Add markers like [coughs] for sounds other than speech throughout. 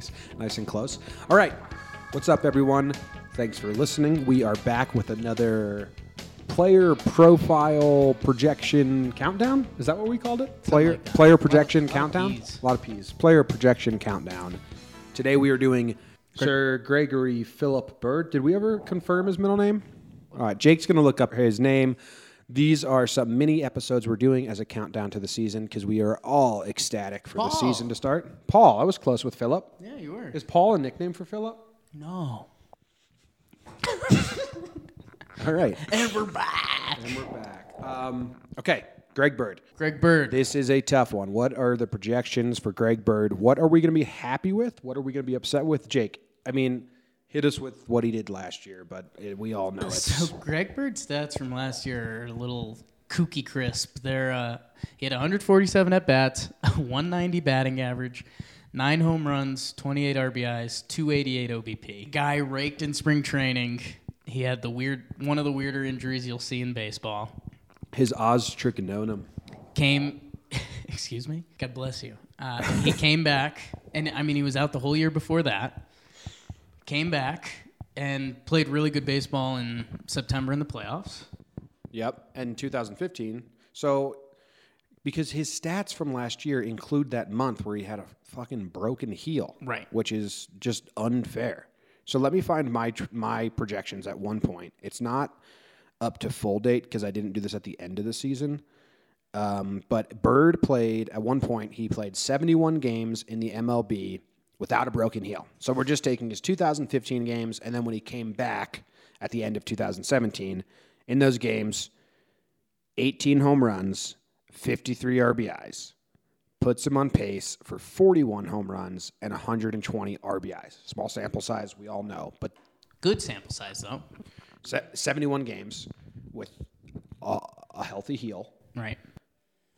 nice, nice and close. All right, what's up, everyone? Thanks for listening. We are back with another player profile projection countdown. Is that what we called it? Player like player projection lot countdown. Ps. A lot of P's. Player projection countdown. Today we are doing Sir Gregory Philip Bird. Did we ever confirm his middle name? All right, Jake's going to look up his name. These are some mini episodes we're doing as a countdown to the season because we are all ecstatic for the season to start. Paul, I was close with Philip. Yeah, you were. Is Paul a nickname for Philip? no. [laughs] All right, And we're back. and we're back. Um, okay, Greg Bird. Greg Bird. This is a tough one. What are the projections for Greg Bird? What are we going to be happy with? What are we going to be upset with? Jake, I mean, hit us with what he did last year, but it, we all know it. So Greg Bird's stats from last year are a little kooky crisp. They're uh, he had 147 at bats, [laughs] 190 batting average, nine home runs, 28 RBIs, 288 OBP. Guy raked in spring training. He had the weird one of the weirder injuries you'll see in baseball. His os trigonum. Came, [laughs] excuse me, God bless you. Uh, he came back, and I mean he was out the whole year before that. Came back and played really good baseball in September in the playoffs. Yep, and 2015. So, because his stats from last year include that month where he had a fucking broken heel, Right. Which is just unfair. So let me find my tr- my projections at one point. It's not up to full date because I didn't do this at the end of the season. Um, but Bird played at one point. He played 71 games in the MLB without a broken heel. So we're just taking his 2015 games, and then when he came back at the end of 2017, in those games, 18 home runs, 53 RBIs, puts him on pace for 41 home runs and 120 RBIs. Small sample size, we all know, but Good sample size though. 71 games with a, a healthy heel, Right.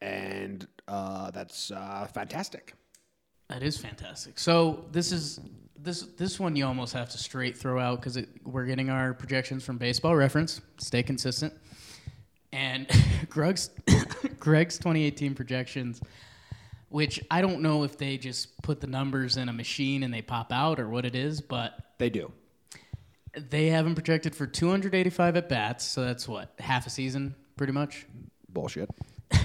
and uh, that's uh, fantastic. That is fantastic. So this is this this one you almost have to straight throw out because we're getting our projections from Baseball Reference. Stay consistent. And [laughs] [coughs] Greg's Greg's 2018 projections, which I don't know if they just put the numbers in a machine and they pop out or what it is, but They do. they have him projected for 285 at bats. So that's what half a season, pretty much. Bullshit. [laughs]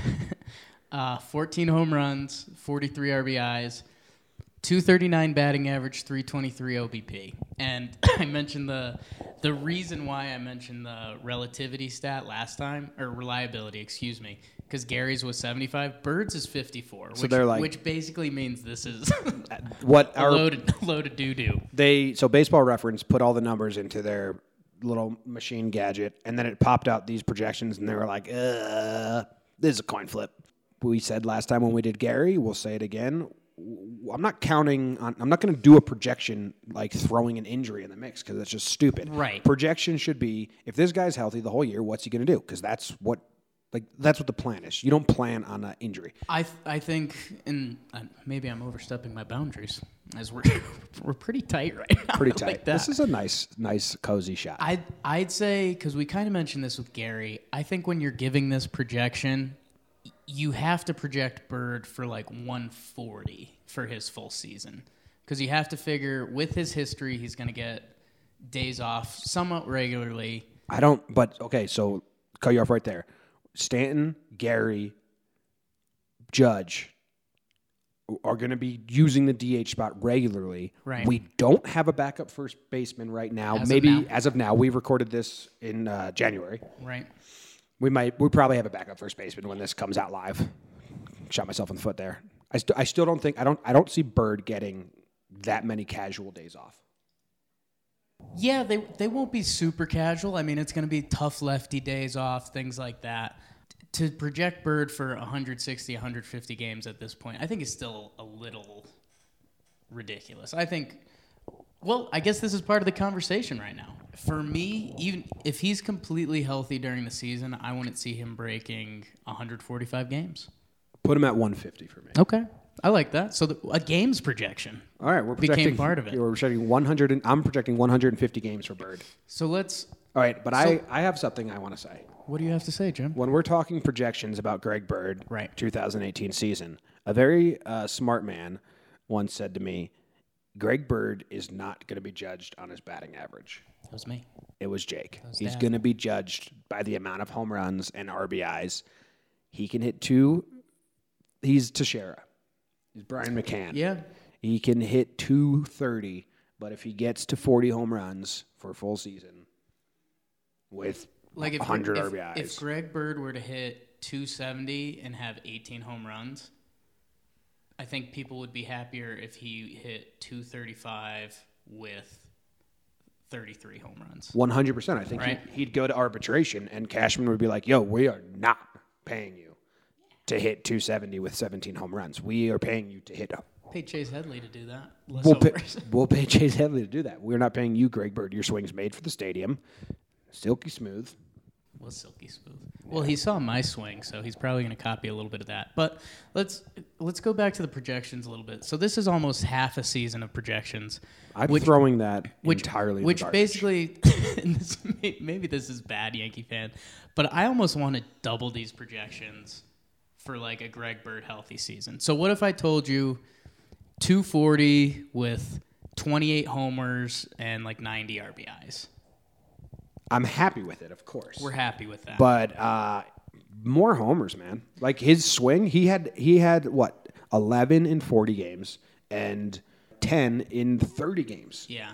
Uh, 14 home runs, 43 RBIs, 239 batting average, 323 OBP. And [coughs] I mentioned the the reason why I mentioned the relativity stat last time, or reliability, excuse me, because Gary's was 75, Birds is 54. which, they're like- which basically means this is [laughs] What a are loaded [laughs] loaded doo doo. they? So Baseball Reference put all the numbers into their little machine gadget, and then it popped out these projections, and they were like, "Uh, this is a coin flip." We said last time when we did Gary, we'll say it again. I'm not counting on. I'm not going to do a projection like throwing an injury in the mix because that's just stupid. Right. Projection should be if this guy's healthy the whole year, what's he going to do? Because that's what. Like that's what the plan is. You don't plan on an injury. I th- I think, and uh, maybe I'm overstepping my boundaries, as we're [laughs] we're pretty tight right now. Pretty [laughs] tight. like this is a nice, nice, cozy shot. I'd I'd say because we kind of mentioned this with Gary. I think when you're giving this projection, you have to project Bird for like 140 for his full season because you have to figure with his history he's going to get days off somewhat regularly. I don't. But okay, so cut you off right there. Stanton, Gary, Judge are going to be using the DH spot regularly. Right. We don't have a backup first baseman right now. As of Maybe now. as of now, we recorded this in uh, January. Right. We might. We probably have a backup first baseman when this comes out live. Shot myself in the foot there. I, st- I still don't think. I don't. I don't see Bird getting that many casual days off. Yeah, they they won't be super casual. I mean, it's going to be tough lefty days off, things like that. To project Bird for 160, 150 games at this point, I think is still a little ridiculous. I think well, I guess this is part of the conversation right now. For me, even if he's completely healthy during the season, I wouldn't see him breaking 145 games. Put him at 150 for me. Okay. I like that. So the, a games projection. All right, we're Became projecting part of it. We're projecting 100. And, I'm projecting 150 games for Bird. So let's All right, but I, I have something I want to say. What do you have to say, Jim? When we're talking projections about Greg Bird, Right. 2018 season, a very uh, smart man once said to me, Greg Bird is not going to be judged on his batting average. That was me. It was Jake. was He's going to be judged by the amount of home runs and RBIs. He can hit two. He's Teixeira. He's Brian McCann. Yeah. He can hit 230, but if he gets to 40 home runs for a full season with Like if 100 if, RBIs, if Greg Bird were to hit 270 and have 18 home runs, I think people would be happier if he hit 235 with 33 home runs. 100%, I think Right. he'd, he'd go to arbitration and Cashman would be like, yo, we are not paying you to hit 270 with 17 home runs. We are paying you to hit Pay Chase Headley to do that. We'll pay, [laughs] we'll pay Chase Headley to do that. We're not paying you, Greg Bird. Your swing's made for the stadium, silky smooth. was silky smooth. Well, he saw my swing, so he's probably going to copy a little bit of that. But let's let's go back to the projections a little bit. So this is almost half a season of projections, I'm Which- throwing that which entirely. which basically, [laughs] this, may- maybe this is bad Yankee fan, but I almost want to double these projections for like a Greg Bird healthy season. So what if I told you 240 with 28 homers and like 90 RBIs? I'm happy with it, of course. We're happy with that. but uh, more homers, man. Like his swing, he had he had what 11 in 40 games and 10 in 30 games. yeah.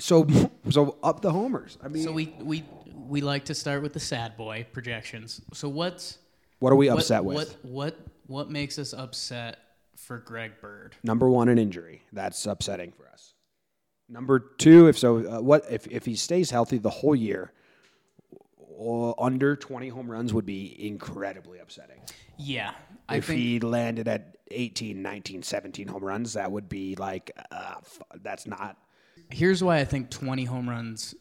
So so up the homers. I mean, So we we we like to start with the sad boy projections. So what's what are we what, upset with? What what what makes us upset for Greg Bird? Number one, an injury. That's upsetting for us. Number two, if so, uh, what if if he stays healthy the whole year? Under 20 home runs would be incredibly upsetting. Yeah, I if think he landed at 18, 19, 17 home runs, that would be like, uh, f- that's not. here's why I think 20 home runs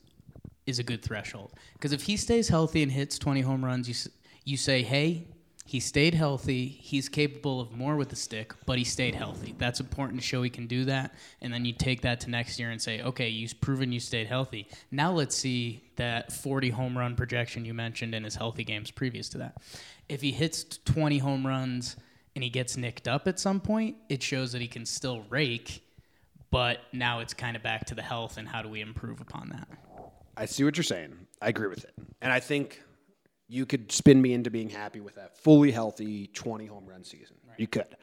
is a good threshold. Because if he stays healthy and hits 20 home runs, you s- you say, hey, he stayed healthy. He's capable of more with the stick, but he stayed healthy. That's important to show he can do that. And then you take that to next year and say, okay, you've proven you stayed healthy. Now let's see that 40 home run projection you mentioned in his healthy games previous to that. If he hits 20 home runs and he gets nicked up at some point, it shows that he can still rake but now it's kind of back to the health and how do we improve upon that I see what you're saying. I agree with it. And I think you could spin me into being happy with that fully healthy 20 home run season. You could.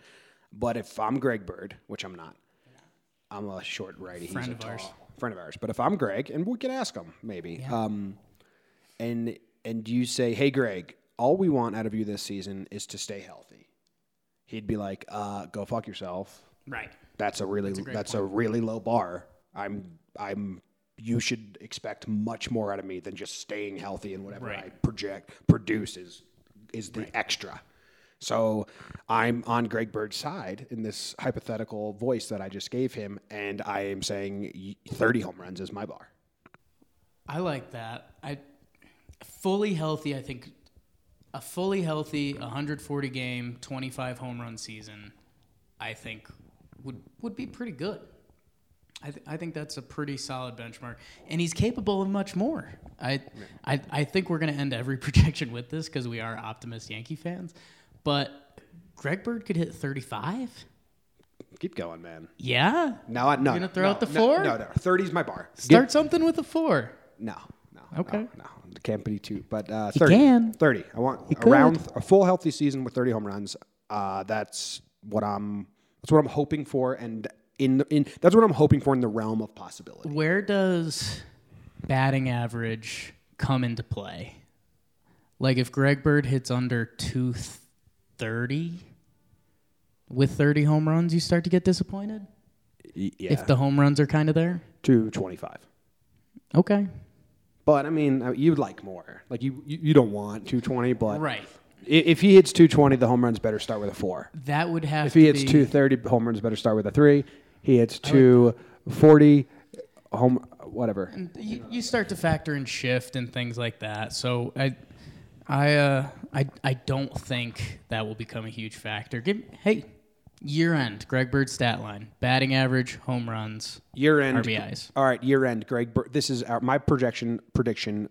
But if I'm Greg Bird, which I'm not, I'm a short righty. Friend He's a of tall ours. friend of ours. But if I'm Greg, and we could ask him maybe, um, and and you say, "Hey, Greg, all we want out of you this season is to stay healthy," he'd be like, uh, "Go fuck yourself." right That's a really that's, a, really low bar. I'm I'm you should expect much more out of me than just staying healthy and whatever Right. I project produce is is the extra. So I'm on Greg Bird's side in this hypothetical voice that I just gave him, and I am saying 30 home runs is my bar. i like that i fully healthy i think a fully healthy 140 game 25 home run season i think would would be pretty good I, th- I think that's a pretty solid benchmark, and he's capable of much more. I, I, I think we're going to end every [laughs] projection with this because we are optimist Yankee fans. But Greg Bird could hit 35. Keep going, man. Yeah. No, I- no. gonna throw no, out the no, four? No, no. 30 is my bar. Start something with a four. No, no. Okay. No, no. Can't be two, but uh, You 30. can. 30. I want could. around a full healthy season with 30 home runs. Uh, that's what I'm. That's what I'm hoping for, and in the, in that's what I'm hoping for in the realm of possibility. Where does batting average come into play? Like if Greg Bird hits under 230 with 30 home runs, you start to get disappointed? Y- Yeah, If the home runs are kind of there? 225. Okay. But I mean, uh, you'd like more. Like you, you, you don't want 220, but Right. if he hits 220, the home runs better start with a four. That would have If he hits be, 230, home runs better start with a three. He hits 240, home whatever. you, you start to factor in shift and things like that. So I, I, uh, I, I don't think that will become a huge factor. Give, hey, year end, Greg Bird stat line, batting average, home runs, Year end RBIs. All right, year end. Greg. Bird, this is our, my projection prediction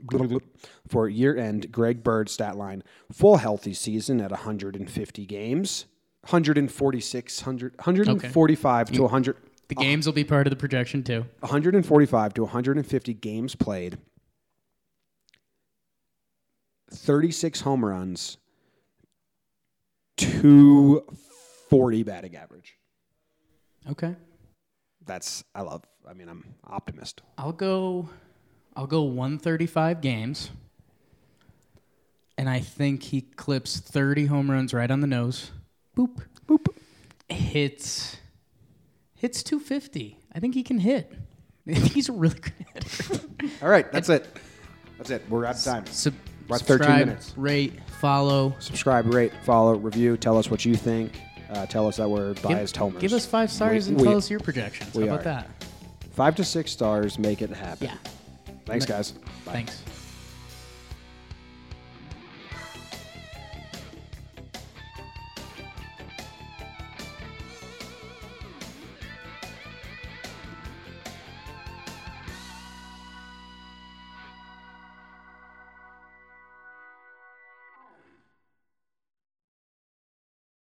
for year end. Greg Bird stat line: full healthy season at 150 games, 146, 100, 145 to 100, The games will be part of the projection too. 145 to 150 games played, 36 home runs, 240 batting average. Okay. That's I love. I mean, I'm optimist. I'll go I'll go 135 games. And I think he clips 30 home runs right on the nose. Boop. Boop. Hits hits 250. I think he can hit. I [laughs] think he's a really good hitter. [laughs] All right, that's it. That's it. We're out of time. Sub- About 13 subscribe, minutes. rate, follow. Subscribe, rate, follow, review. Tell us what you think. Uh, tell us that we're biased give, homers. give us five stars We- and we- tell us your projections. How about are. that? five to six stars. Make it happen. Yeah. Thanks, guys. Bye. Thanks.